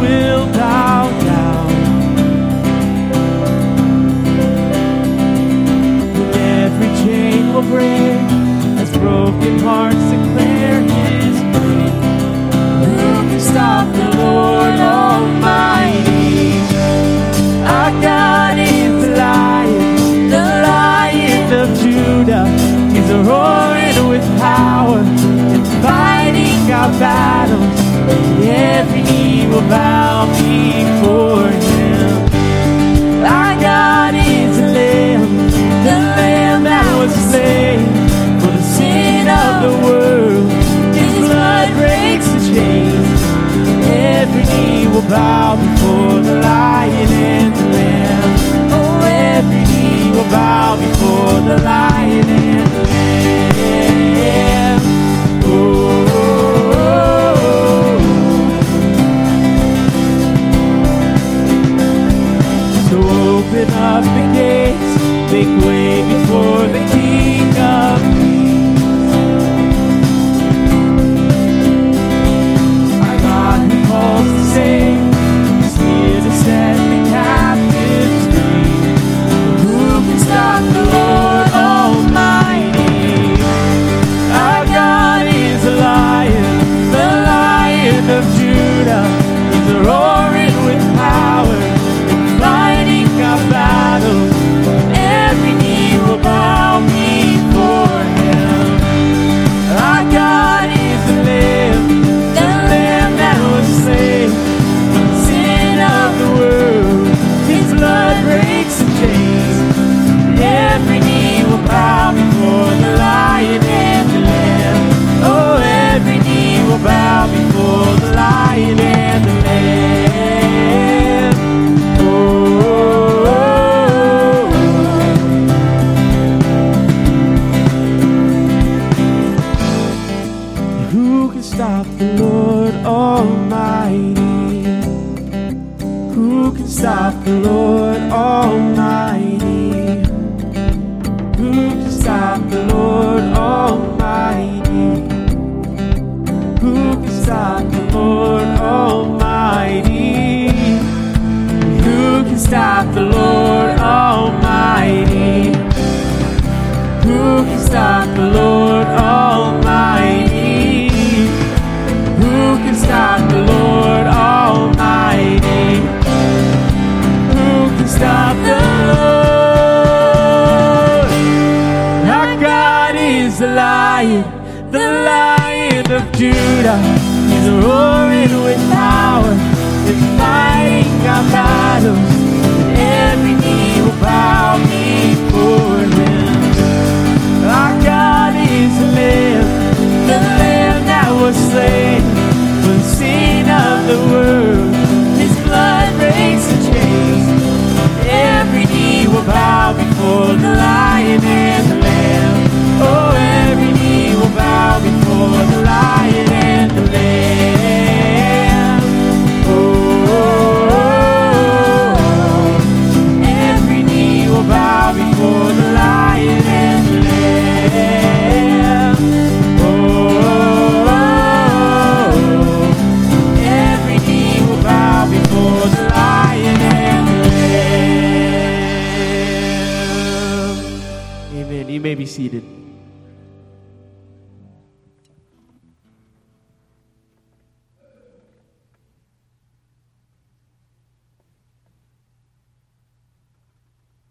will bow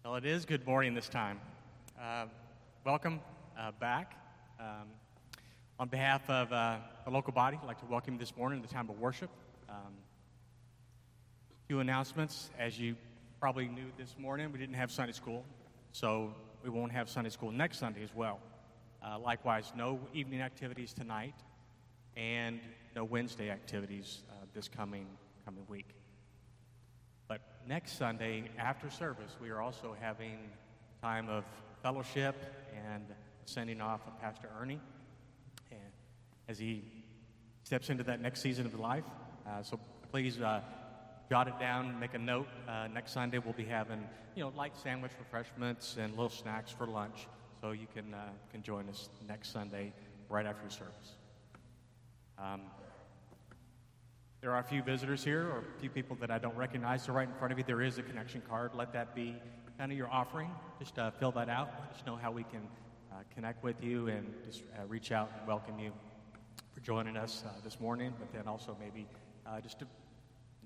Well, it is good morning this time. Uh, welcome uh, back. Um, on behalf of uh, the local body, I'd like to welcome you this morning to the time of worship. Um, few announcements. As you probably knew this morning, we didn't have Sunday school, so we won't have Sunday school next Sunday as well. Uh, likewise, no evening activities tonight, and no Wednesday activities uh, this coming coming week. Next Sunday after service, we are also having time of fellowship and sending off of Pastor Ernie, and as he steps into that next season of life. Uh, so please uh, jot it down, make a note. Uh, next Sunday we'll be having you know light sandwich refreshments and little snacks for lunch, so you can uh, can join us next Sunday right after service. Um, there are a few visitors here or a few people that I don't recognize. So, right in front of you, there is a connection card. Let that be kind of your offering. Just uh, fill that out. Let us know how we can uh, connect with you and just uh, reach out and welcome you for joining us uh, this morning, but then also maybe uh, just to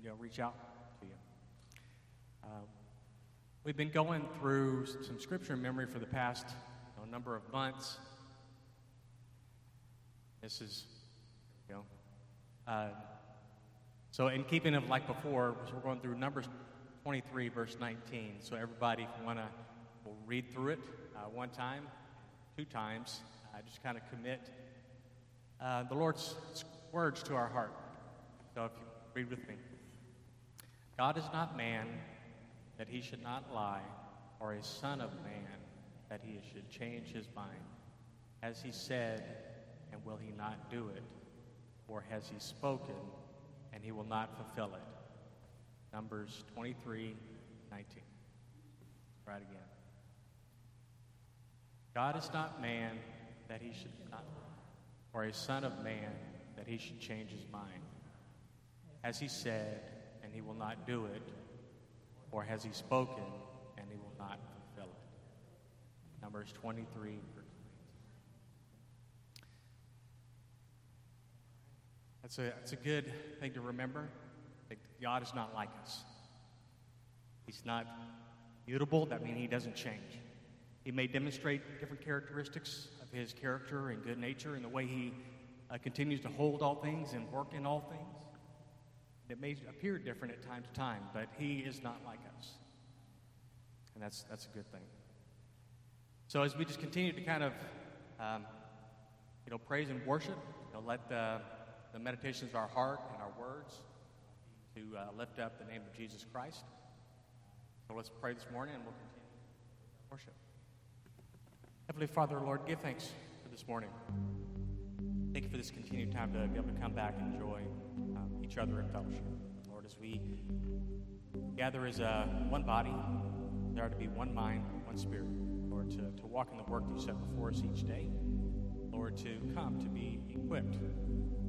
you know, reach out to you. Uh, we've been going through some scripture memory for the past you know, number of months. This is, you know, so, in keeping of like before, so we're going through Numbers 23, verse 19. So, everybody, if you want to, we'll read through it uh, one time, two times. Uh, just kind of commit uh, the Lord's words to our heart. So, if you read with me God is not man that he should not lie, or a son of man that he should change his mind. Has he said, and will he not do it? Or has he spoken? And he will not fulfill it. Numbers 23 19. Right again. God is not man that he should not, or a son of man that he should change his mind. Has he said, and he will not do it, or has he spoken, and he will not fulfill it? Numbers 23 verse That's a, that's a good thing to remember. That God is not like us. He's not mutable. That means he doesn't change. He may demonstrate different characteristics of his character and good nature and the way he uh, continues to hold all things and work in all things. It may appear different at time to time, but he is not like us. And that's, that's a good thing. So as we just continue to kind of, um, you know, praise and worship, you know, let the the meditations of our heart and our words to uh, lift up the name of Jesus Christ. So let's pray this morning and we'll continue worship. Heavenly Father, Lord, give thanks for this morning. Thank you for this continued time to be able to come back and enjoy um, each other in fellowship. Lord, as we gather as a one body, there are to be one mind, one spirit. Lord, to, to walk in the work that you set before us each day. Lord, to come to be equipped.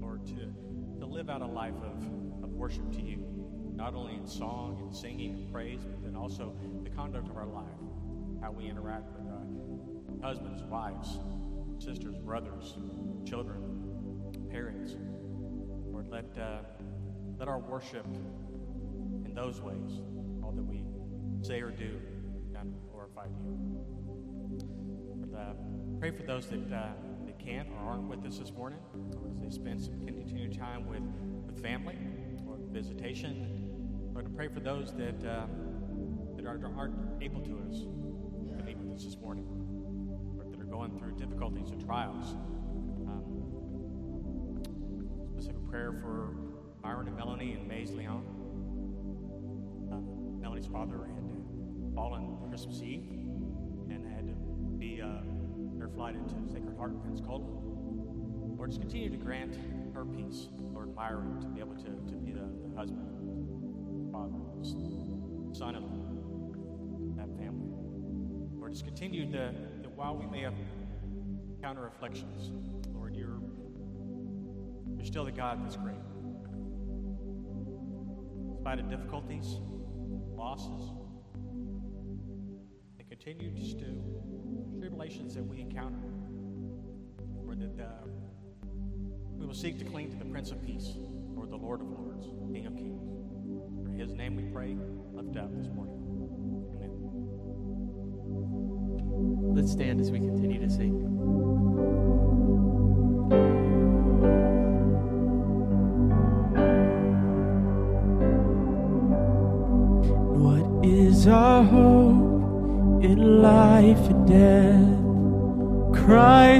Lord, to, to live out a life of, of worship to you, not only in song and singing and praise, but then also the conduct of our life, how we interact with uh, husbands, wives, sisters, brothers, children, parents. Lord, let, uh, let our worship in those ways, all that we say or do, God, glorify you. Uh, pray for those that, uh, can't or aren't with us this morning, Lord, as they spend some continued time with, with family or visitation. Lord, to pray for those that, uh, that aren't, aren't able to us to meet with us this morning, or that are going through difficulties and trials. Um, specific prayer for Myron and Melanie and Mays Leon. Um, Melanie's father had fallen Christmas Eve and had to be uh, air flight into Sacred Heart in Pensacola. Lord, just continue to grant her peace, Lord Myron, to be able to, to be the, the husband, father, son in that family. Lord, just continue to, that while we may have counter afflictions, Lord, you're, you're still the God that's great. In spite of difficulties, losses, and continue to tribulations that we encounter, Lord, that uh, we will seek to cling to the Prince of Peace, Lord, the Lord of Lords, King of Kings. For his name we pray, lift up this morning. Amen. Let's stand as we continue to sing. What is our hope in life and death?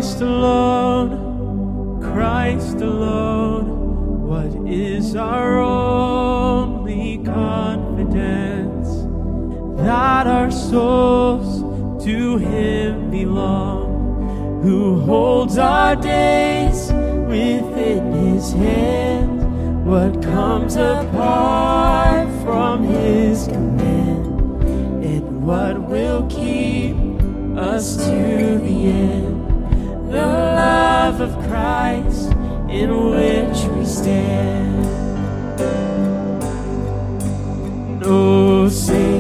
Christ alone, Christ alone. What is our only confidence? That our souls to Him belong, who holds our days within His hand. What comes apart from His command, and what will keep us to the end? Christ in which we stand. Oh, sing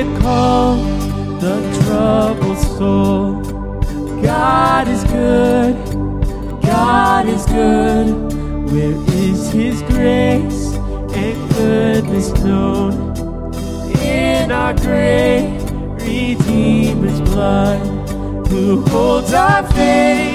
can calm the troubled soul? God is good, God is good. Where is His grace and goodness known? In our great Redeemer's blood, who holds our faith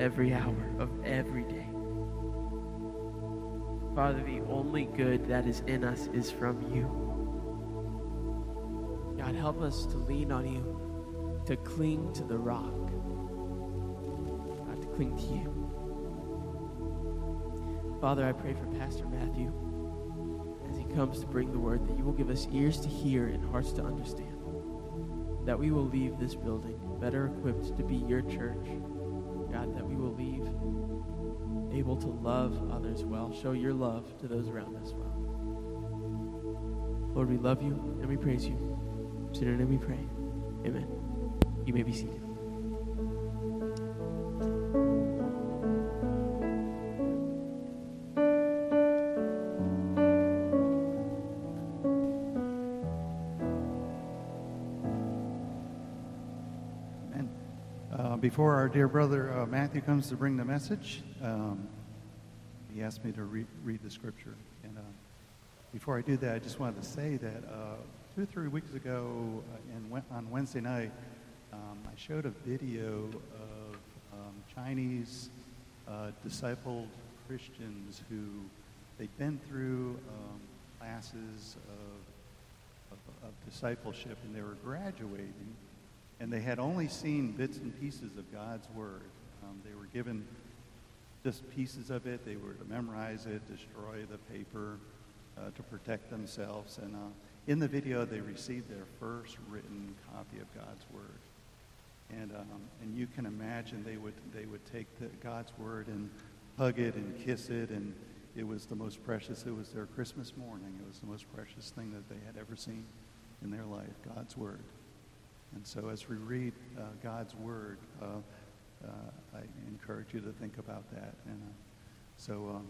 every hour of every day. Father, the only good that is in us is from you. God, help us to lean on you, to cling to the rock, God, to cling to you. Father, I pray for Pastor Matthew as he comes to bring the word that you will give us ears to hear and hearts to understand, that we will leave this building better equipped to be your church. God, that we will leave able to love others well, show your love to those around us well. Lord, we love you and we praise you. In your name we pray. Amen. You may be seated. Before our dear brother uh, Matthew comes to bring the message, um, he asked me to read, read the scripture. And uh, before I do that, I just wanted to say that uh, two or three weeks ago uh, in, on Wednesday night, um, I showed a video of um, Chinese uh, discipled Christians who they'd been through um, classes of, of, of discipleship and they were graduating and they had only seen bits and pieces of God's Word. Um, they were given just pieces of it. They were to memorize it, destroy the paper uh, to protect themselves. And uh, in the video, they received their first written copy of God's Word. And, um, and you can imagine they would, they would take the, God's Word and hug it and kiss it. And it was the most precious. It was their Christmas morning. It was the most precious thing that they had ever seen in their life, God's Word. And so as we read uh, God's Word, uh, uh, I encourage you to think about that. And uh, so, um,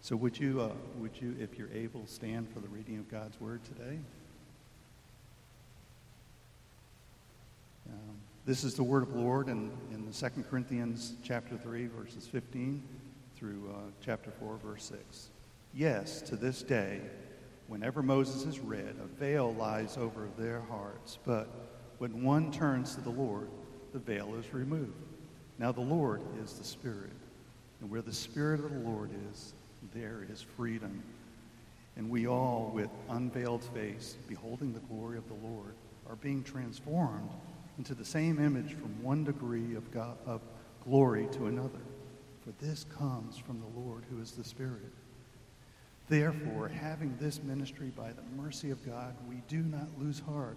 so would you, uh, would you, if you're able, stand for the reading of God's Word today? Um, this is the word of the Lord in, in the 2 Corinthians chapter 3, verses 15 through uh, chapter 4, verse 6. Yes, to this day, whenever Moses is read, a veil lies over their hearts. But when one turns to the Lord, the veil is removed. Now the Lord is the Spirit. And where the Spirit of the Lord is, there is freedom. And we all, with unveiled face, beholding the glory of the Lord, are being transformed into the same image from one degree of, God, of glory to another. For this comes from the Lord who is the Spirit. Therefore, having this ministry by the mercy of God, we do not lose heart,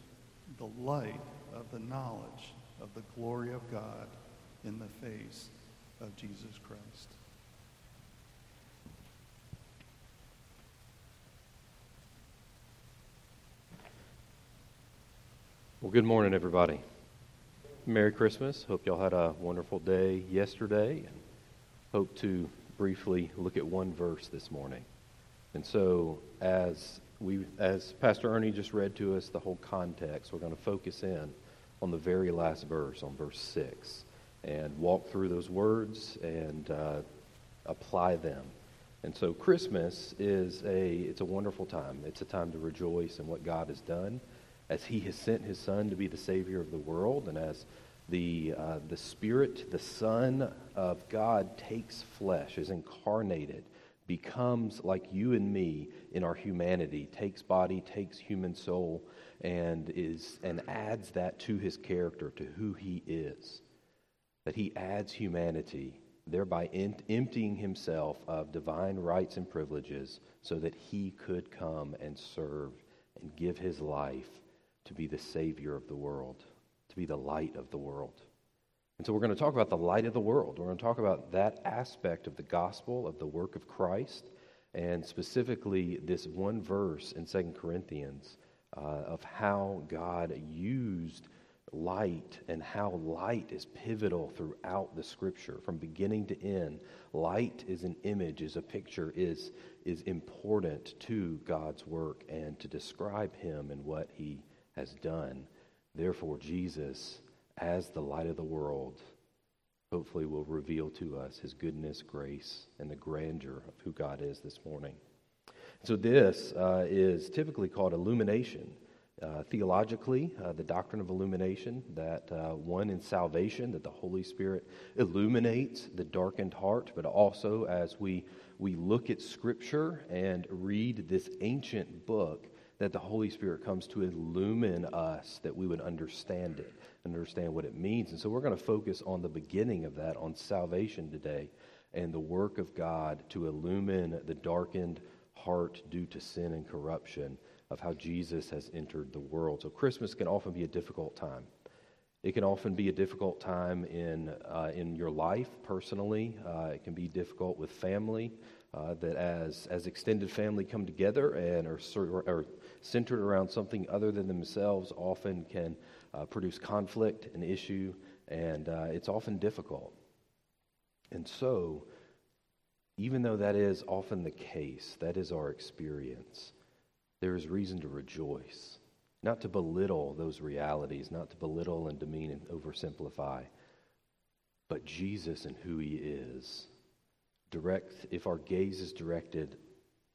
the light of the knowledge of the glory of God in the face of Jesus Christ. Well, good morning, everybody. Merry Christmas. Hope y'all had a wonderful day yesterday and hope to briefly look at one verse this morning. And so, as we, as Pastor Ernie just read to us the whole context, we're going to focus in on the very last verse, on verse 6, and walk through those words and uh, apply them. And so Christmas is a, it's a wonderful time. It's a time to rejoice in what God has done as he has sent his son to be the savior of the world and as the, uh, the spirit, the son of God takes flesh, is incarnated, becomes like you and me in our humanity, takes body, takes human soul, and is and adds that to his character, to who he is. That he adds humanity, thereby emptying himself of divine rights and privileges so that he could come and serve and give his life to be the Savior of the world, to be the light of the world. And so we're going to talk about the light of the world. We're going to talk about that aspect of the gospel, of the work of Christ, and specifically this one verse in Second Corinthians uh, of how God used light and how light is pivotal throughout the scripture from beginning to end. Light is an image, is a picture, is, is important to God's work and to describe him and what he has done. Therefore, Jesus, as the light of the world, hopefully will reveal to us his goodness, grace, and the grandeur of who God is this morning. So, this uh, is typically called illumination. Uh, theologically, uh, the doctrine of illumination, that uh, one in salvation, that the Holy Spirit illuminates the darkened heart, but also as we, we look at Scripture and read this ancient book, that the Holy Spirit comes to illumine us, that we would understand it, and understand what it means. And so we're going to focus on the beginning of that, on salvation today, and the work of God to illumine the darkened heart due to sin and corruption of how Jesus has entered the world. So Christmas can often be a difficult time. It can often be a difficult time in, uh, in your life personally. Uh, it can be difficult with family. Uh, that as, as extended family come together and are, are centered around something other than themselves often can uh, produce conflict and issue, and uh, it's often difficult. And so, even though that is often the case, that is our experience, there is reason to rejoice, not to belittle those realities, not to belittle and demean and oversimplify, but Jesus and who he is. Direct, if our gaze is directed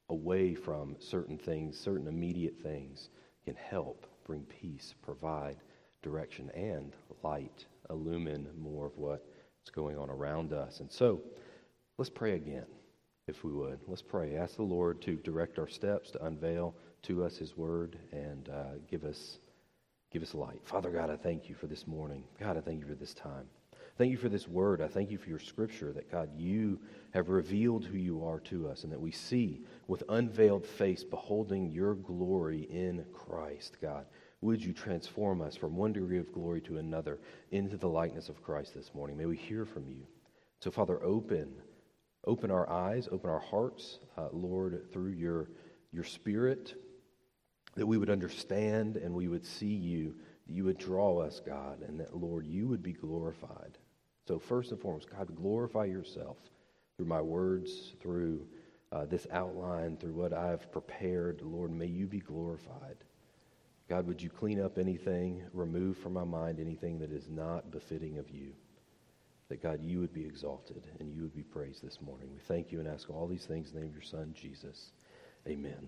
away from certain things, certain immediate things, can help bring peace, provide direction and light, illumine more of what's going on around us. And so, let's pray again, if we would. Let's pray. Ask the Lord to direct our steps, to unveil to us His Word and uh, give us give us light. Father God, I thank you for this morning. God, I thank you for this time. Thank you for this word. I thank you for your scripture that, God, you have revealed who you are to us and that we see with unveiled face, beholding your glory in Christ, God. Would you transform us from one degree of glory to another into the likeness of Christ this morning? May we hear from you. So, Father, open, open our eyes, open our hearts, uh, Lord, through your, your Spirit that we would understand and we would see you, that you would draw us, God, and that, Lord, you would be glorified. So, first and foremost, God, glorify yourself through my words, through uh, this outline, through what I've prepared. Lord, may you be glorified. God, would you clean up anything, remove from my mind anything that is not befitting of you? That, God, you would be exalted and you would be praised this morning. We thank you and ask all these things in the name of your Son, Jesus. Amen.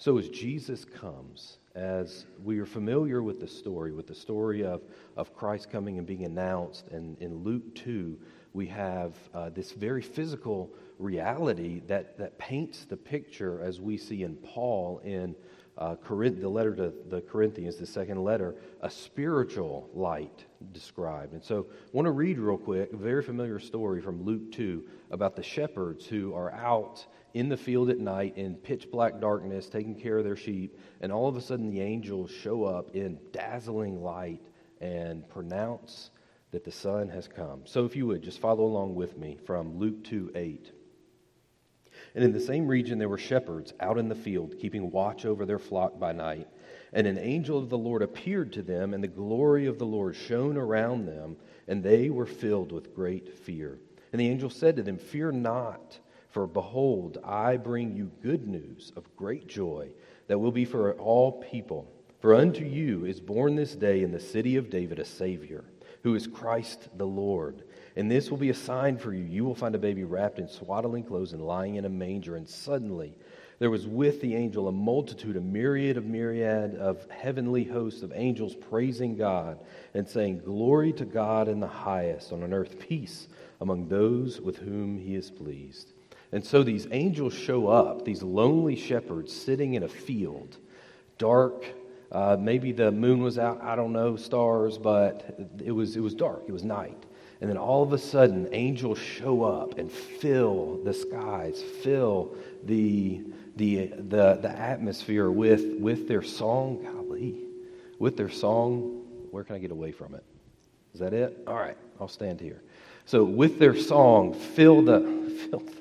So, as Jesus comes, as we are familiar with the story, with the story of, of Christ coming and being announced, and in Luke 2, we have uh, this very physical reality that, that paints the picture as we see in Paul in uh, Corinth, the letter to the Corinthians, the second letter, a spiritual light described. And so I want to read real quick a very familiar story from Luke 2 about the shepherds who are out in the field at night in pitch black darkness, taking care of their sheep, and all of a sudden the angels show up in dazzling light and pronounce that the Son has come. So if you would, just follow along with me from Luke 2 8. And in the same region there were shepherds out in the field, keeping watch over their flock by night. And an angel of the Lord appeared to them, and the glory of the Lord shone around them, and they were filled with great fear. And the angel said to them, Fear not. For behold, I bring you good news of great joy that will be for all people. For unto you is born this day in the city of David a Savior, who is Christ the Lord. And this will be a sign for you. You will find a baby wrapped in swaddling clothes and lying in a manger. And suddenly there was with the angel a multitude, a myriad of myriad of heavenly hosts of angels praising God and saying, Glory to God in the highest, on earth peace among those with whom he is pleased. And so these angels show up, these lonely shepherds sitting in a field, dark. Uh, maybe the moon was out, I don't know, stars, but it was, it was dark, it was night. And then all of a sudden, angels show up and fill the skies, fill the, the, the, the atmosphere with, with their song, golly, with their song Where can I get away from it? Is that it? All right, I'll stand here. So, with their song, fill the, fill the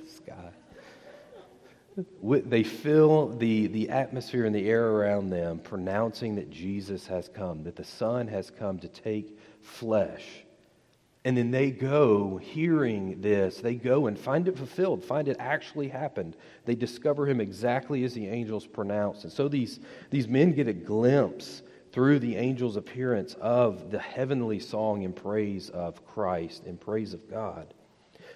they fill the, the atmosphere and the air around them, pronouncing that Jesus has come, that the Son has come to take flesh. And then they go, hearing this, they go and find it fulfilled, find it actually happened. They discover him exactly as the angels pronounced. And so these, these men get a glimpse through the angel's appearance of the heavenly song in praise of Christ, in praise of God.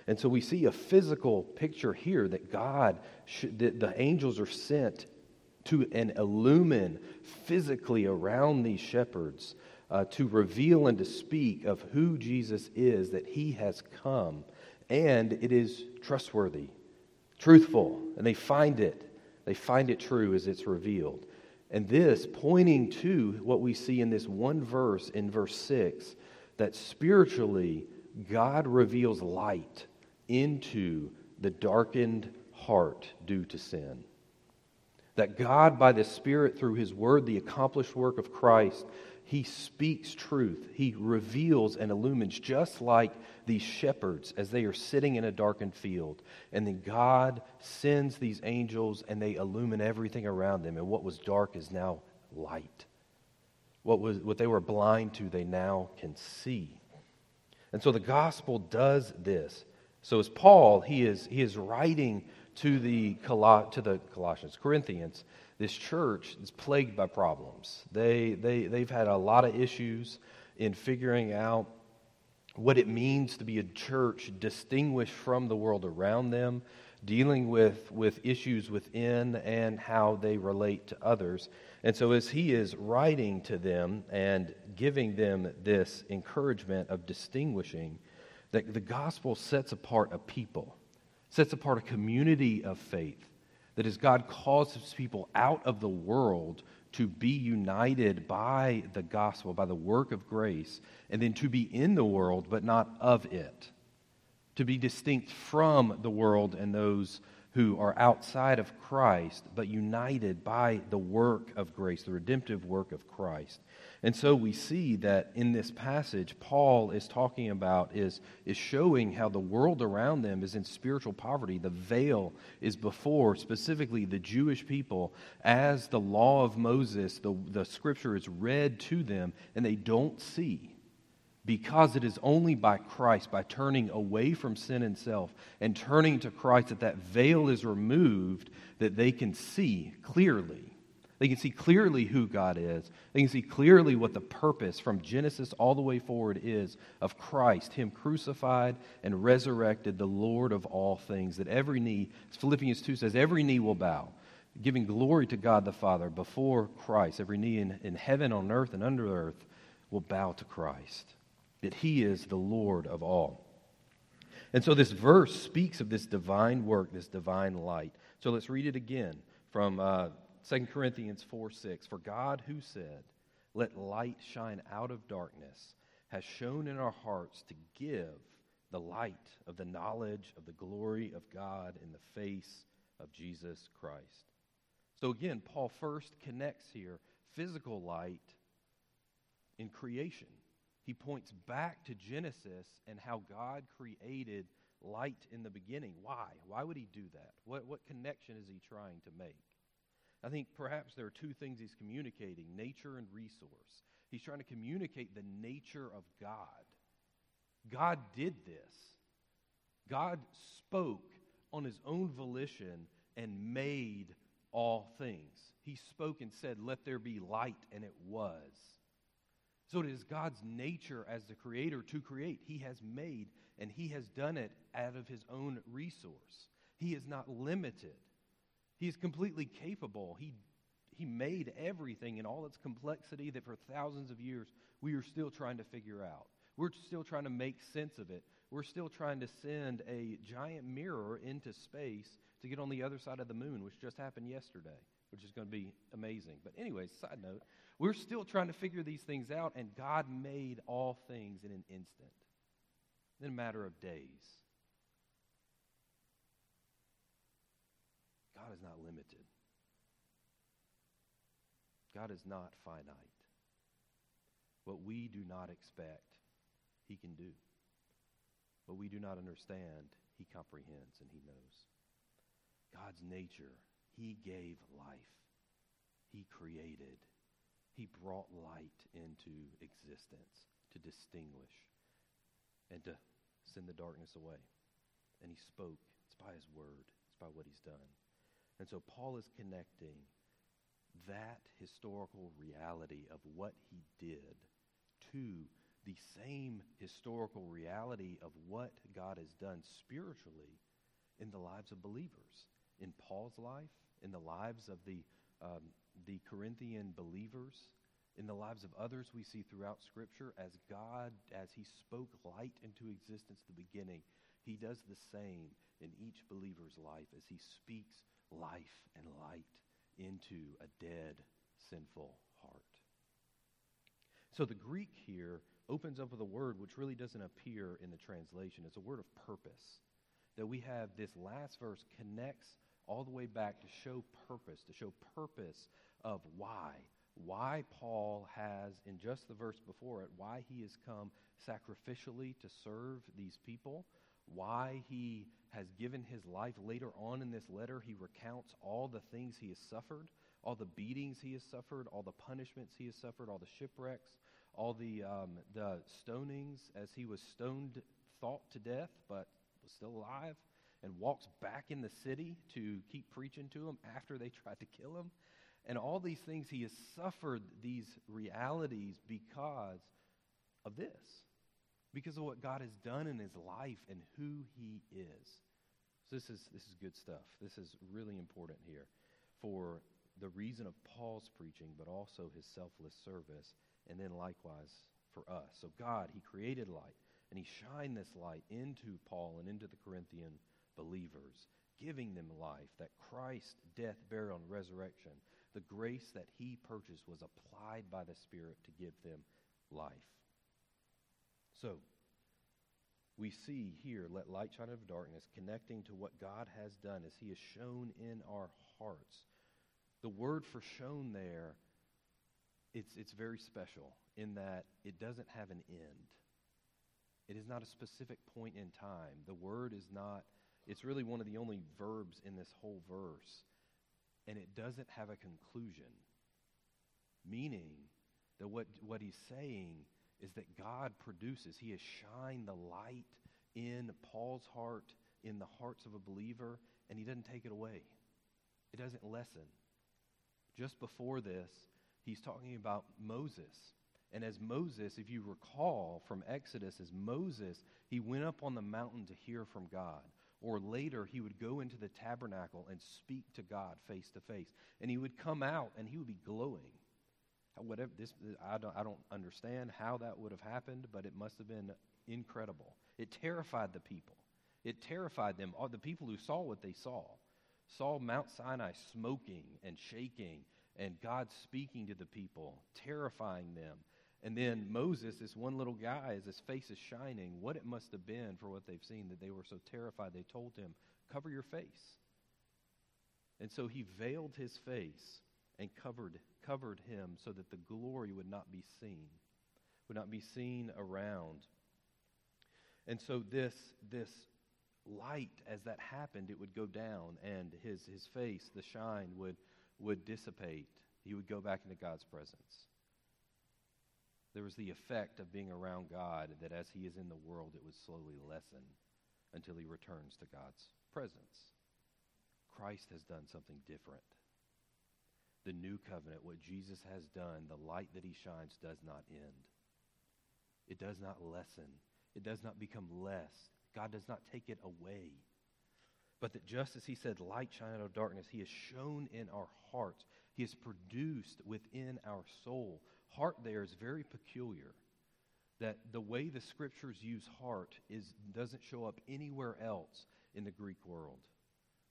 And so we see a physical picture here that God, that the angels are sent to and illumine physically around these shepherds uh, to reveal and to speak of who Jesus is, that he has come, and it is trustworthy, truthful, and they find it. They find it true as it's revealed. And this pointing to what we see in this one verse in verse 6 that spiritually God reveals light into the darkened heart due to sin. That God, by the Spirit, through His Word, the accomplished work of Christ, he speaks truth. He reveals and illumines, just like these shepherds as they are sitting in a darkened field. And then God sends these angels and they illumine everything around them. And what was dark is now light. What, was, what they were blind to, they now can see. And so the gospel does this. So as Paul, he is, he is writing to the, to the Colossians, Corinthians, this church is plagued by problems. They, they, they've had a lot of issues in figuring out what it means to be a church distinguished from the world around them, dealing with, with issues within and how they relate to others. And so, as he is writing to them and giving them this encouragement of distinguishing, that the gospel sets apart a people, sets apart a community of faith that as God calls his people out of the world to be united by the gospel, by the work of grace, and then to be in the world but not of it, to be distinct from the world and those who are outside of Christ, but united by the work of grace, the redemptive work of Christ. And so we see that in this passage, Paul is talking about, is, is showing how the world around them is in spiritual poverty. The veil is before, specifically the Jewish people, as the law of Moses, the, the scripture is read to them, and they don't see. Because it is only by Christ, by turning away from sin and self and turning to Christ, that that veil is removed, that they can see clearly they can see clearly who God is. They can see clearly what the purpose from Genesis all the way forward is of Christ, Him crucified and resurrected, the Lord of all things. That every knee, Philippians 2 says, every knee will bow, giving glory to God the Father before Christ. Every knee in, in heaven, on earth, and under earth will bow to Christ. That He is the Lord of all. And so this verse speaks of this divine work, this divine light. So let's read it again from. Uh, 2 Corinthians 4 6. For God, who said, Let light shine out of darkness, has shown in our hearts to give the light of the knowledge of the glory of God in the face of Jesus Christ. So again, Paul first connects here physical light in creation. He points back to Genesis and how God created light in the beginning. Why? Why would he do that? What, what connection is he trying to make? I think perhaps there are two things he's communicating nature and resource. He's trying to communicate the nature of God. God did this. God spoke on his own volition and made all things. He spoke and said, Let there be light, and it was. So it is God's nature as the creator to create. He has made, and he has done it out of his own resource. He is not limited. He is completely capable. He, he made everything in all its complexity that for thousands of years we are still trying to figure out. We're still trying to make sense of it. We're still trying to send a giant mirror into space to get on the other side of the moon, which just happened yesterday, which is going to be amazing. But, anyways, side note, we're still trying to figure these things out, and God made all things in an instant, in a matter of days. God is not limited. God is not finite. What we do not expect, he can do. What we do not understand, he comprehends and he knows. God's nature, he gave life. He created. He brought light into existence to distinguish and to send the darkness away. And he spoke. It's by his word, it's by what he's done. And so Paul is connecting that historical reality of what he did to the same historical reality of what God has done spiritually in the lives of believers. In Paul's life, in the lives of the, um, the Corinthian believers, in the lives of others we see throughout Scripture, as God, as He spoke light into existence at the beginning, He does the same in each believer's life as He speaks life and light into a dead, sinful heart. So the Greek here opens up with a word which really doesn't appear in the translation. It's a word of purpose. That we have this last verse connects all the way back to show purpose, to show purpose of why. Why Paul has, in just the verse before it, why he has come sacrificially to serve these people, why he has given his life. Later on in this letter, he recounts all the things he has suffered, all the beatings he has suffered, all the punishments he has suffered, all the shipwrecks, all the, um, the stonings as he was stoned, thought to death, but was still alive, and walks back in the city to keep preaching to them after they tried to kill him. And all these things, he has suffered these realities because of this because of what God has done in his life and who he is. So this is this is good stuff. This is really important here for the reason of Paul's preaching, but also his selfless service, and then likewise for us. So God, he created light, and he shined this light into Paul and into the Corinthian believers, giving them life, that Christ, death, burial, and resurrection, the grace that he purchased was applied by the Spirit to give them life. So, we see here, let light shine out of darkness, connecting to what God has done as He has shown in our hearts. The word for shown there, it's, it's very special in that it doesn't have an end. It is not a specific point in time. The word is not, it's really one of the only verbs in this whole verse. And it doesn't have a conclusion. Meaning that what, what he's saying is that God produces. He has shined the light in Paul's heart, in the hearts of a believer, and he doesn't take it away. It doesn't lessen. Just before this, he's talking about Moses. And as Moses, if you recall from Exodus, as Moses, he went up on the mountain to hear from God. Or later, he would go into the tabernacle and speak to God face to face. And he would come out and he would be glowing whatever this I don't, I don't understand how that would have happened but it must have been incredible. It terrified the people. It terrified them. All the people who saw what they saw saw mount sinai smoking and shaking and god speaking to the people terrifying them. And then moses this one little guy as his face is shining what it must have been for what they've seen that they were so terrified they told him cover your face. And so he veiled his face and covered, covered him so that the glory would not be seen, would not be seen around. And so this, this light, as that happened, it would go down, and his, his face, the shine, would, would dissipate. He would go back into God's presence. There was the effect of being around God that as he is in the world, it would slowly lessen until he returns to God's presence. Christ has done something different the new covenant, what Jesus has done, the light that he shines does not end. It does not lessen. It does not become less. God does not take it away. But that just as he said, light shine out of darkness, he has shown in our hearts. He has produced within our soul. Heart there is very peculiar. That the way the scriptures use heart is, doesn't show up anywhere else in the Greek world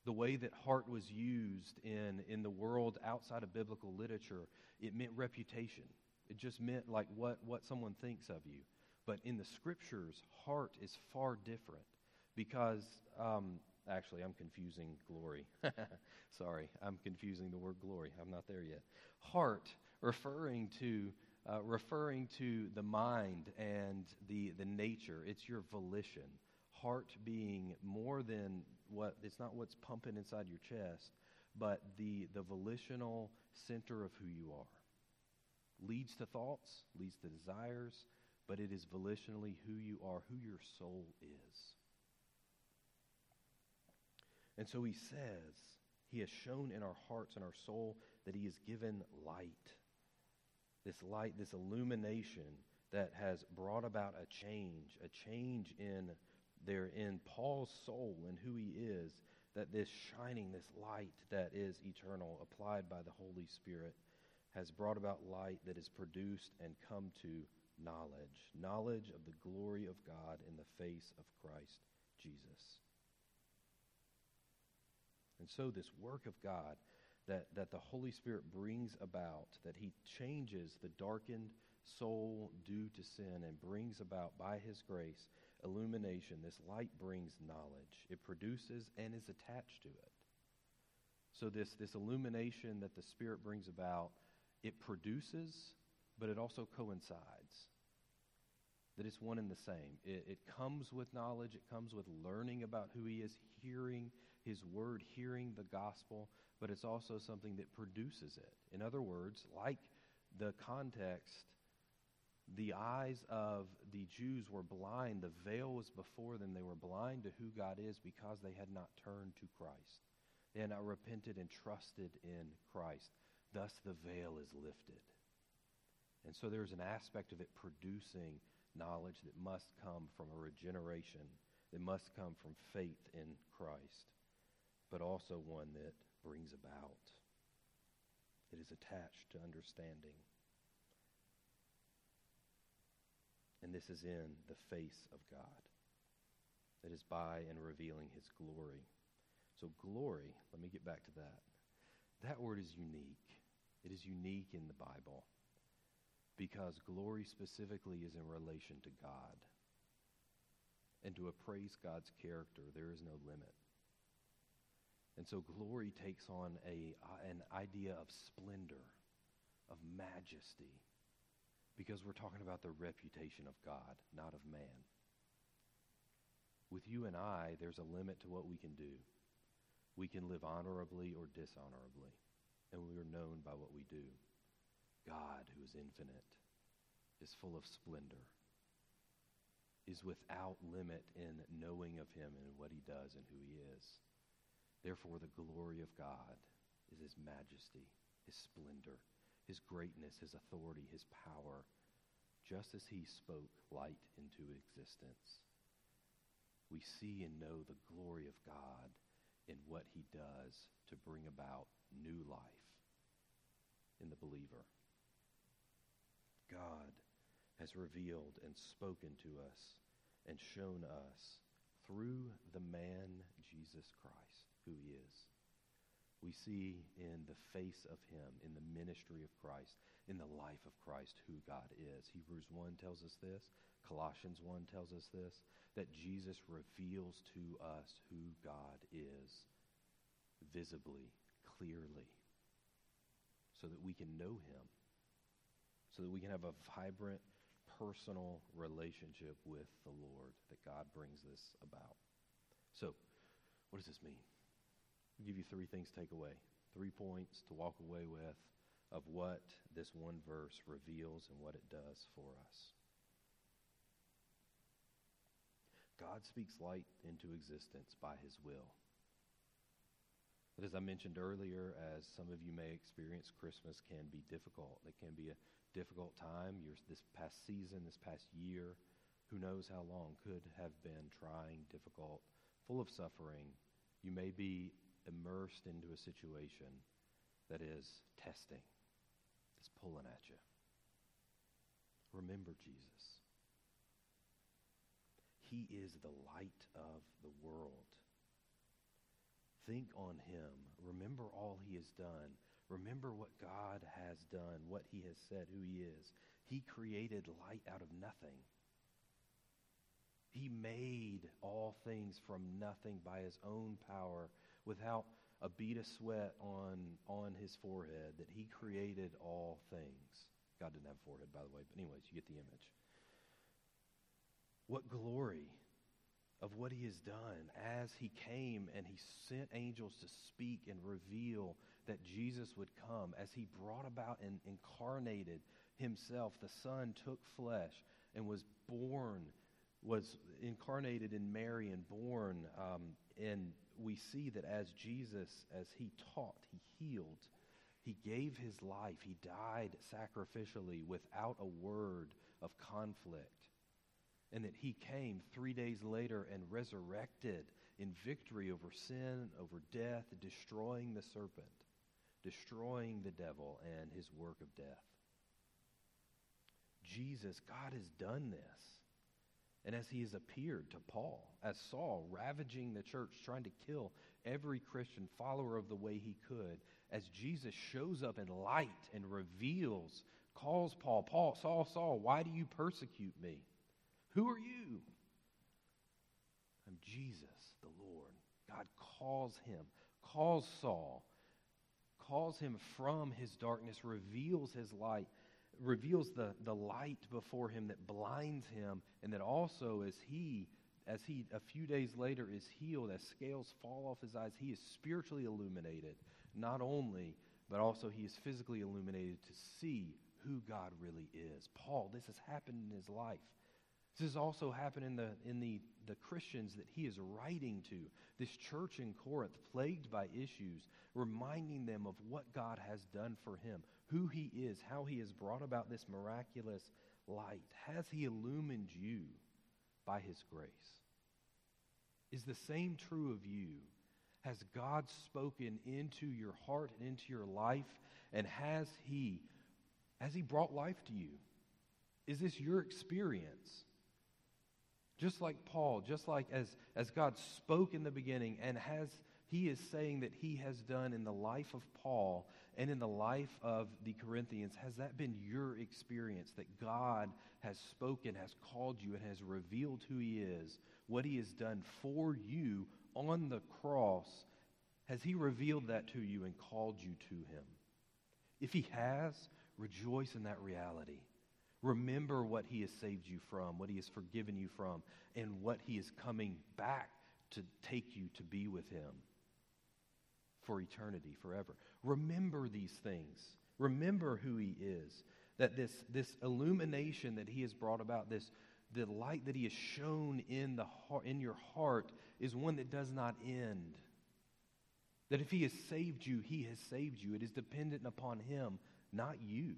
the way that heart was used in, in the world outside of biblical literature, it meant reputation. It just meant like what, what someone thinks of you. But in the scriptures, heart is far different because, um, actually, I'm confusing glory. Sorry, I'm confusing the word glory. I'm not there yet. Heart, referring to uh, referring to the mind and the, the nature. It's your volition. Heart being more than what, it's not what's pumping inside your chest, but the, the volitional center of who you are. Leads to thoughts, leads to desires, but it is volitionally who you are, who your soul is. And so he says, He has shown in our hearts and our soul that He has given light. This light, this illumination that has brought about a change, a change in there in Paul's soul and who he is, that this shining, this light that is eternal, applied by the Holy Spirit, has brought about light that is produced and come to knowledge knowledge of the glory of God in the face of Christ Jesus. And so, this work of God that, that the Holy Spirit brings about, that He changes the darkened soul due to sin and brings about by His grace illumination. This light brings knowledge, it produces and is attached to it. So, this, this illumination that the Spirit brings about, it produces, but it also coincides that it's one and the same. It, it, comes with knowledge, it comes with learning about who He is, hearing His word, hearing the gospel, but it's also something that produces it. In other words, like the context, the eyes of the Jews were blind, the veil was before them. They were blind to who God is because they had not turned to Christ. They had not repented and trusted in Christ. Thus, the veil is lifted. And so there's an aspect of it producing knowledge that must come from a regeneration, that must come from faith in Christ, but also one that brings about. It is attached to understanding. And this is in the face of God. That is by and revealing his glory. So, glory, let me get back to that. That word is unique. It is unique in the Bible because glory specifically is in relation to God. And to appraise God's character, there is no limit. And so glory takes on a, an idea of splendor, of majesty, because we're talking about the reputation of God, not of man. With you and I, there's a limit to what we can do. We can live honorably or dishonorably, and we are known by what we do. God, who is infinite, is full of splendor, is without limit in knowing of him and what he does and who he is. Therefore, the glory of God is his majesty, his splendor, his greatness, his authority, his power, just as he spoke light into existence. We see and know the glory of God in what he does to bring about new life in the believer. God has revealed and spoken to us and shown us through the man Jesus Christ, who he is. We see in the face of him, in the ministry of Christ, in the life of Christ, who God is. Hebrews 1 tells us this. Colossians 1 tells us this that Jesus reveals to us who God is visibly, clearly, so that we can know him so that we can have a vibrant, personal relationship with the Lord, that God brings this about. So, what does this mean? I'll give you three things to take away, three points to walk away with of what this one verse reveals and what it does for us. God speaks light into existence by his will. But as I mentioned earlier, as some of you may experience, Christmas can be difficult. It can be a difficult time. Your, this past season, this past year, who knows how long, could have been trying, difficult, full of suffering. You may be immersed into a situation that is testing, that's pulling at you. Remember Jesus. He is the light of the world. Think on him. Remember all he has done. Remember what God has done, what he has said, who he is. He created light out of nothing. He made all things from nothing by his own power without a bead of sweat on, on his forehead, that he created all things. God didn't have a forehead, by the way, but anyways, you get the image. What glory of what he has done as he came and he sent angels to speak and reveal that Jesus would come, as he brought about and incarnated himself. The Son took flesh and was born, was incarnated in Mary and born. Um, we see that as Jesus, as he taught, he healed, he gave his life, he died sacrificially without a word of conflict and that he came three days later and resurrected in victory over sin, over death, destroying the serpent, destroying the devil and his work of death. Jesus, God has done this. And as he has appeared to Paul, as Saul, ravaging the church, trying to kill every Christian follower of the way he could, as Jesus shows up in light and reveals, calls Paul, Paul, Saul, Saul, why do you persecute me? Who are you? I'm Jesus, the Lord. God calls him, calls Saul, calls him from his darkness, reveals his light, reveals the, the light before him that blinds him, and that also as he as he a few days later is healed, as scales fall off his eyes, he is spiritually illuminated, not only, but also he is physically illuminated to see who God really is. Paul, this has happened in his life. This has also happened in the, in the, the Christians that he is writing to, this church in Corinth, plagued by issues, reminding them of what God has done for him, who he is, how he has brought about this miraculous light. Has he illumined you by his grace? Is the same true of you? Has God spoken into your heart and into your life? And has he, has he brought life to you? Is this your experience? Just like Paul, just like as, as God spoke in the beginning and has he is saying that he has done in the life of Paul and in the life of the Corinthians, has that been your experience that God has spoken, has called you, and has revealed who he is, what he has done for you on the cross? Has he revealed that to you and called you to him? If he has, rejoice in that reality. Remember what He has saved you from, what He has forgiven you from, and what He is coming back to take you to be with Him for eternity, forever. Remember these things. Remember who He is. That this, this illumination that He has brought about, this the light that He has shown in, the heart, in your heart, is one that does not end. That if He has saved you, He has saved you. It is dependent upon Him, not you.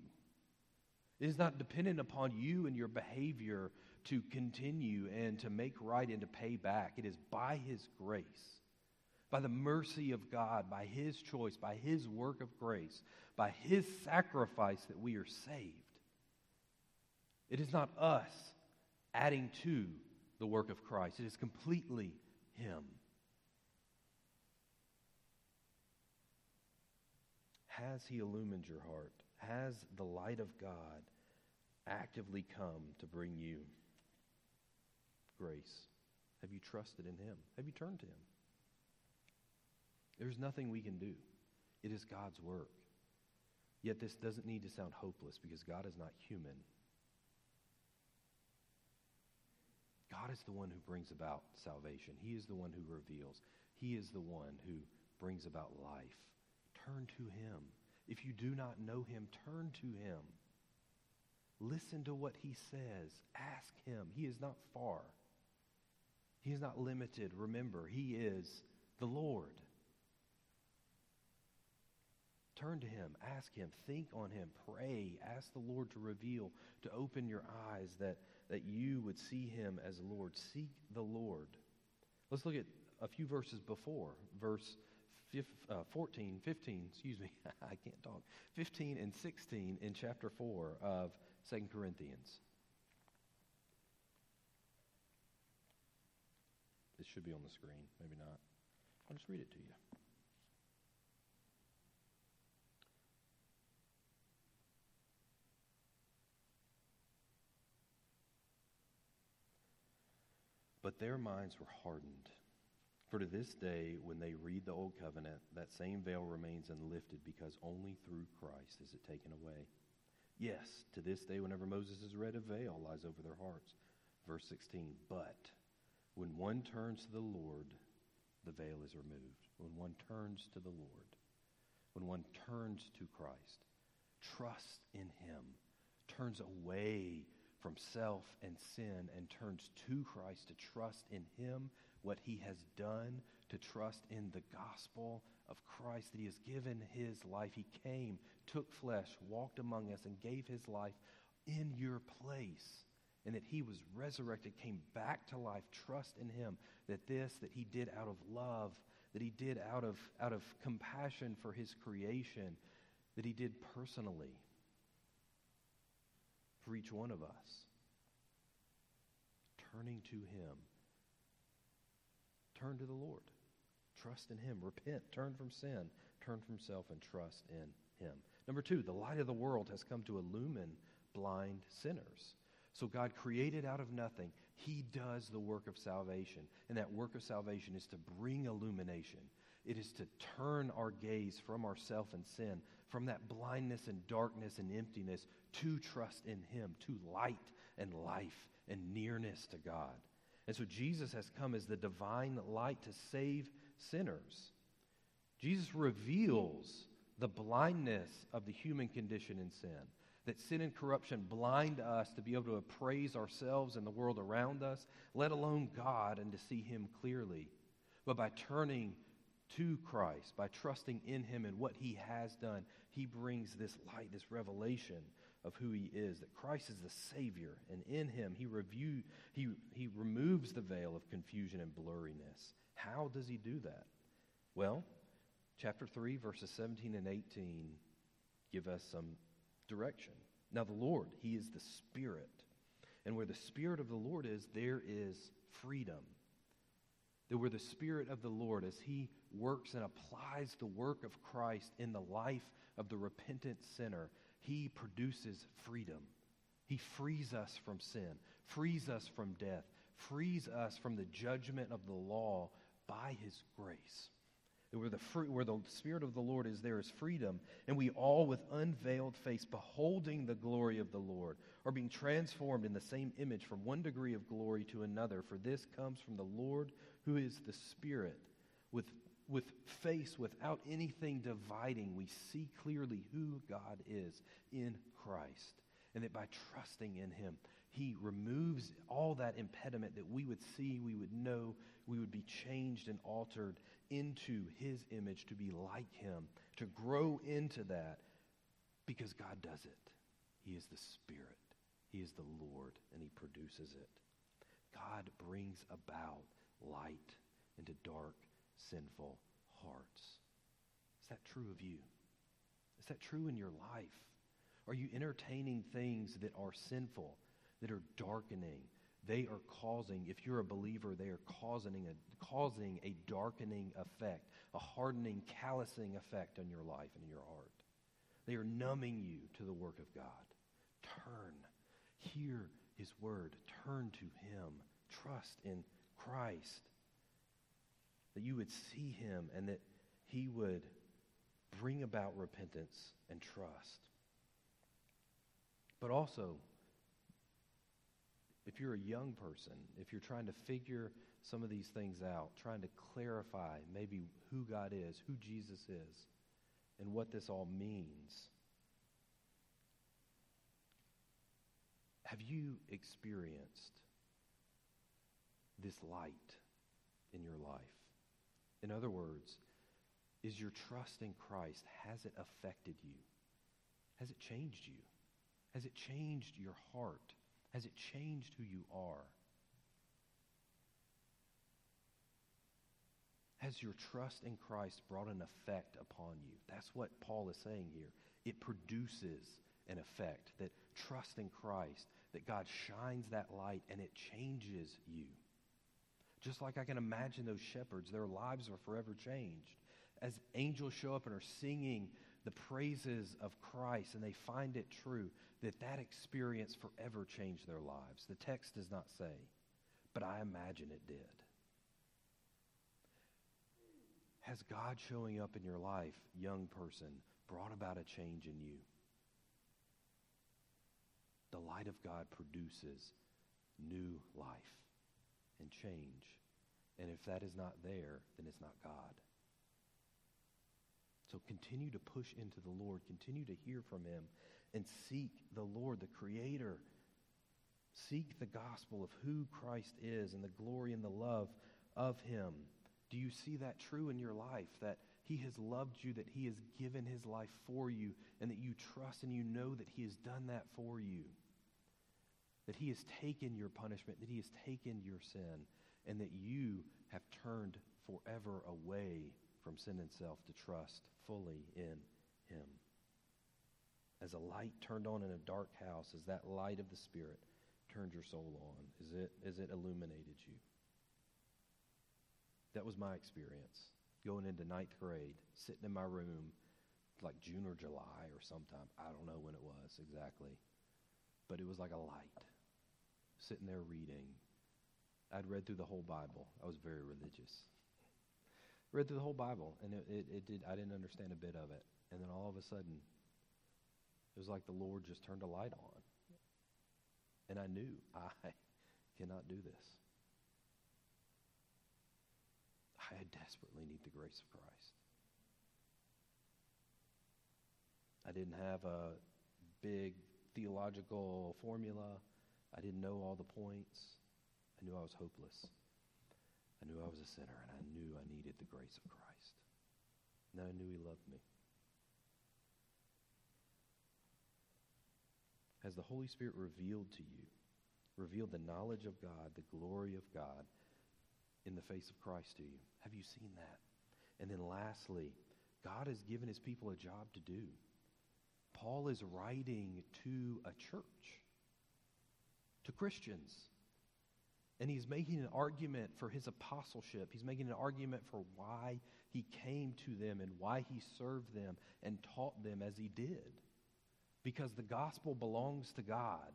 It is not dependent upon you and your behavior to continue and to make right and to pay back. It is by His grace, by the mercy of God, by His choice, by His work of grace, by His sacrifice that we are saved. It is not us adding to the work of Christ, it is completely Him. Has He illumined your heart? Has the light of God actively come to bring you grace? Have you trusted in Him? Have you turned to Him? There's nothing we can do, it is God's work. Yet this doesn't need to sound hopeless because God is not human. God is the one who brings about salvation. He is the one who reveals. He is the one who brings about life. Turn to Him. If you do not know Him, turn to Him. Listen to what he says. Ask him. He is not far. He is not limited. Remember, he is the Lord. Turn to him, ask him, think on him, pray, ask the Lord to reveal, to open your eyes that, that you would see him as Lord. Seek the Lord. Let's look at a few verses before, verse uh, 14, 15, excuse me, I can't talk, 15 and 16 in chapter 4 of 2 Corinthians. This should be on the screen, maybe not. I'll just read it to you. But their minds were hardened. For to this day, when they read the Old Covenant, that same veil remains unlifted because only through Christ is it taken away. Yes, to this day, whenever Moses is read, a veil lies over their hearts. Verse 16, but when one turns to the Lord, the veil is removed. When one turns to the Lord, when one turns to Christ, trusts in Him, turns away from self and sin and turns to Christ to trust in Him, what He has done, to trust in the gospel of Christ, that He has given His life. He came, took flesh, walked among us, and gave His life in your place. And that He was resurrected, came back to life. Trust in Him that this, that He did out of love, that He did out of, out of compassion for His creation, that He did personally for each one of us. Turning to Him. Turn to the Lord. Trust in Him. Repent. Turn from sin. Turn from self and trust in Him. Number two, the light of the world has come to illumine blind sinners. So God created out of nothing. He does the work of salvation. And that work of salvation is to bring illumination. It is to turn our gaze from ourself and sin, from that blindness and darkness and emptiness, to trust in Him, to light and life and nearness to God. And so Jesus has come as the divine light to save sinners. Jesus reveals the blindness of the human condition in sin that sin and corruption blind us to be able to appraise ourselves and the world around us, let alone God, and to see Him clearly. But by turning to Christ, by trusting in Him and what He has done, He brings this light, this revelation of who He is, that Christ is the Savior, and in Him He, review, he, he removes the veil of confusion and blurriness. How does He do that? Well, chapter 3, verses 17 and 18 give us some direction. Now, the Lord, He is the Spirit. And where the Spirit of the Lord is, there is freedom. That where the Spirit of the Lord, as He works and applies the work of Christ in the life of the repentant sinner, He produces freedom. He frees us from sin, frees us from death, frees us from the judgment of the law by His grace where the, fruit, where the Spirit of the Lord is, there is freedom. And we all, with unveiled face, beholding the glory of the Lord, are being transformed in the same image from one degree of glory to another. For this comes from the Lord, who is the Spirit. With, with face without anything dividing, we see clearly who God is in Christ and that by trusting in Him, He removes all that impediment that we would see, we would know, we would be changed and altered into His image to be like Him, to grow into that because God does it. He is the Spirit, He is the Lord, and He produces it. God brings about light into dark, sinful hearts. Is that true of you? Is that true in your life? Are you entertaining things that are sinful, that are darkening? They are causing, if you're a believer, they are causing a, causing a darkening effect, a hardening, callousing effect on your life and in your heart. They are numbing you to the work of God. Turn. Hear his word. Turn to him. Trust in Christ. That you would see him and that he would bring about repentance and trust. But also, if you're a young person, if you're trying to figure some of these things out, trying to clarify maybe who God is, who Jesus is, and what this all means, have you experienced this light in your life? In other words, is your trust in Christ, has it affected you? Has it changed you? Has it changed your heart? Has it changed who you are? Has your trust in Christ brought an effect upon you? That's what Paul is saying here. It produces an effect that trust in Christ, that God shines that light and it changes you. Just like I can imagine those shepherds, their lives are forever changed. As angels show up and are singing the praises of Christ and they find it true, that that experience forever changed their lives. The text does not say, but I imagine it did. Has God showing up in your life, young person, brought about a change in you? The light of God produces new life and change. And if that is not there, then it's not God. So continue to push into the Lord, continue to hear from Him, and seek the Lord, the Creator. Seek the gospel of who Christ is and the glory and the love of Him. Do you see that true in your life? That He has loved you, that He has given His life for you, and that you trust and you know that He has done that for you? That He has taken your punishment, that He has taken your sin, and that you have turned forever away from sin and self to trust fully in Him. As a light turned on in a dark house, as that light of the Spirit turned your soul on, as it, as it illuminated you. That was my experience going into ninth grade, sitting in my room like June or July or sometime. I don't know when it was exactly. But it was like a light. Sitting there reading. I'd read through the whole Bible. I was very religious read through the whole Bible, and it, it, it, did. I didn't understand a bit of it, and then all of a sudden, it was like the Lord just turned a light on, and I knew I cannot do this. I desperately need the grace of Christ. I didn't have a big theological formula. I didn't know all the points. I knew I was hopeless. I knew I was a sinner, and I knew I needed the grace of Christ. And I knew He loved me. Has the Holy Spirit revealed to you, revealed the knowledge of God, the glory of God in the face of Christ to you? Have you seen that? And then lastly, God has given His people a job to do. Paul is writing to a church, to Christians. And he's making an argument for his apostleship. He's making an argument for why he came to them and why he served them and taught them as he did. Because the gospel belongs to God.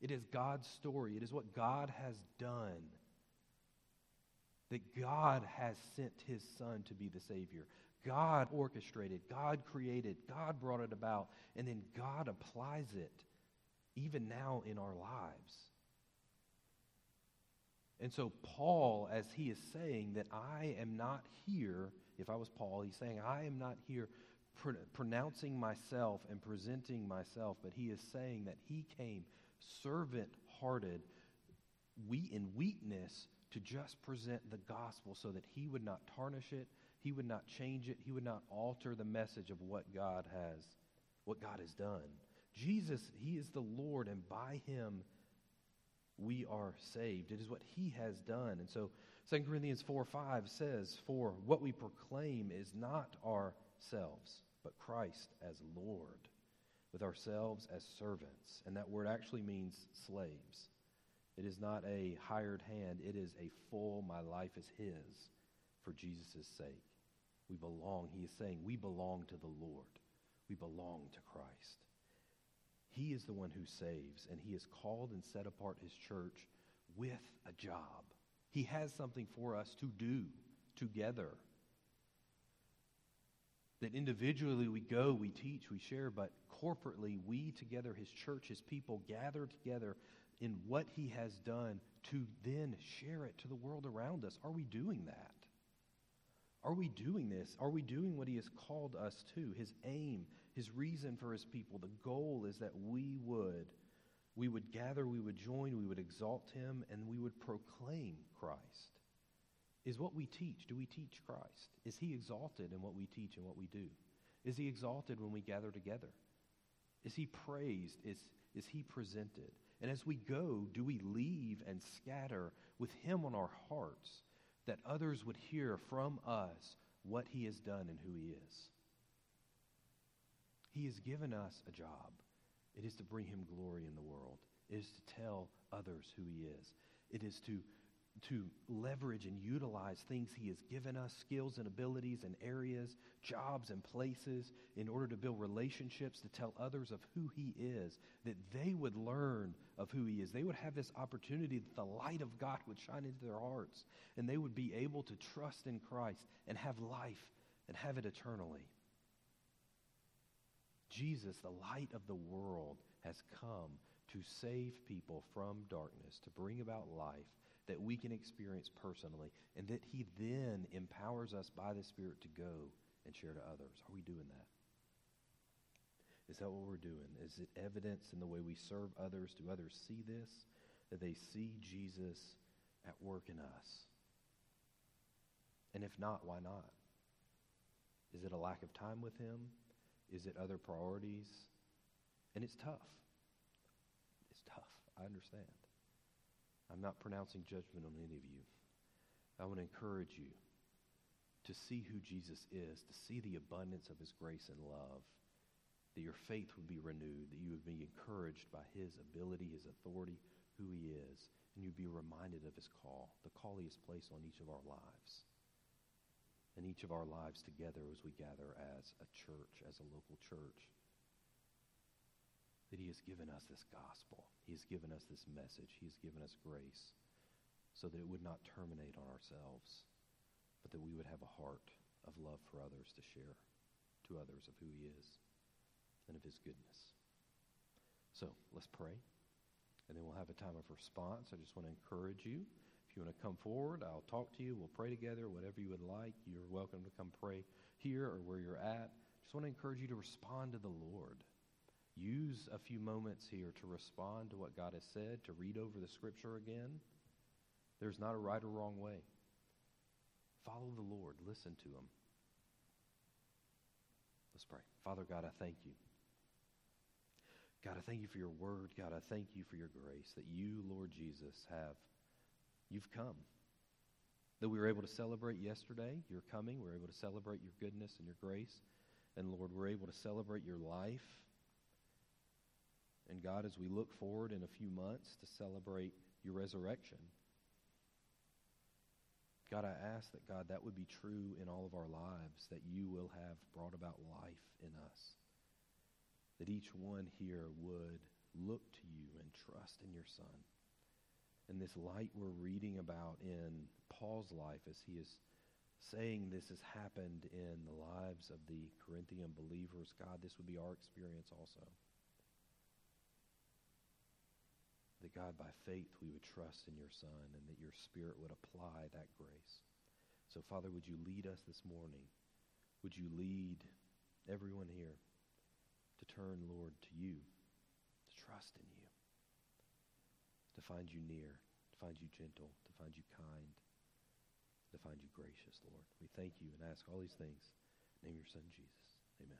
It is God's story, it is what God has done. That God has sent his son to be the Savior. God orchestrated, God created, God brought it about, and then God applies it even now in our lives. And so, Paul, as he is saying that I am not here, if I was Paul, he's saying, I am not here pr- pronouncing myself and presenting myself, but he is saying that he came servant hearted, we in weakness, to just present the gospel so that he would not tarnish it, he would not change it, he would not alter the message of what God has, what God has done. Jesus, he is the Lord, and by him, we are saved. It is what he has done. And so 2 Corinthians 4 5 says, For what we proclaim is not ourselves, but Christ as Lord, with ourselves as servants. And that word actually means slaves. It is not a hired hand, it is a full, my life is his for Jesus' sake. We belong, he is saying, we belong to the Lord. We belong to Christ. He is the one who saves, and He has called and set apart His church with a job. He has something for us to do together. That individually we go, we teach, we share, but corporately we together, His church, His people, gather together in what He has done to then share it to the world around us. Are we doing that? Are we doing this? Are we doing what He has called us to? His aim, His reason for His people. The goal is that we would. We would gather, we would join, we would exalt Him, and we would proclaim Christ. Is what we teach. Do we teach Christ? Is He exalted in what we teach and what we do? Is He exalted when we gather together? Is He praised? Is, is He presented? And as we go, do we leave and scatter with Him on our hearts? that others would hear from us what he has done and who he is. He has given us a job. It is to bring him glory in the world. It is to tell others who he is. It is to to leverage and utilize things He has given us, skills and abilities and areas, jobs and places, in order to build relationships to tell others of who He is, that they would learn of who He is. They would have this opportunity that the light of God would shine into their hearts, and they would be able to trust in Christ and have life and have it eternally. Jesus, the light of the world, has come to save people from darkness, to bring about life that we can experience personally, and that He then empowers us by the Spirit to go and share to others. Are we doing that? Is that what we're doing? Is it evidence in the way we serve others? Do others see this? That they see Jesus at work in us? And if not, why not? Is it a lack of time with Him? Is it other priorities? And it's tough. It's tough. I understand. I'm not pronouncing judgment on any of you. I want to encourage you to see who Jesus is, to see the abundance of his grace and love, that your faith would be renewed, that you would be encouraged by his ability, his authority, who he is, and you'd be reminded of his call, the call he has placed on each of our lives. And each of our lives together as we gather as a church, as a local church that He has given us this gospel. He has given us this message. He has given us grace so that it would not terminate on ourselves, but that we would have a heart of love for others to share to others of who He is and of His goodness. So let's pray, and then we'll have a time of response. I just want to encourage you. You want to come forward, I'll talk to you. We'll pray together, whatever you would like. You're welcome to come pray here or where you're at. Just want to encourage you to respond to the Lord use a few moments here to respond to what God has said, to read over the scripture again. There's not a right or wrong way. Follow the Lord, listen to him. Let's pray. Father God, I thank you. God, I thank you for your word. God, I thank you for your grace that you, Lord Jesus, have. You've come. That we were able to celebrate yesterday, your coming. We are able to celebrate your goodness and your grace. And Lord, we're able to celebrate your life and God, as we look forward in a few months to celebrate your resurrection, God, I ask that, God, that would be true in all of our lives, that you will have brought about life in us. That each one here would look to you and trust in your Son. And this light we're reading about in Paul's life as he is saying this has happened in the lives of the Corinthian believers, God, this would be our experience also. that God, by faith, we would trust in your Son and that your Spirit would apply that grace. So, Father, would you lead us this morning? Would you lead everyone here to turn, Lord, to you, to trust in you, to find you near, to find you gentle, to find you kind, to find you gracious, Lord. We thank you and ask all these things. name your son, Jesus. Amen.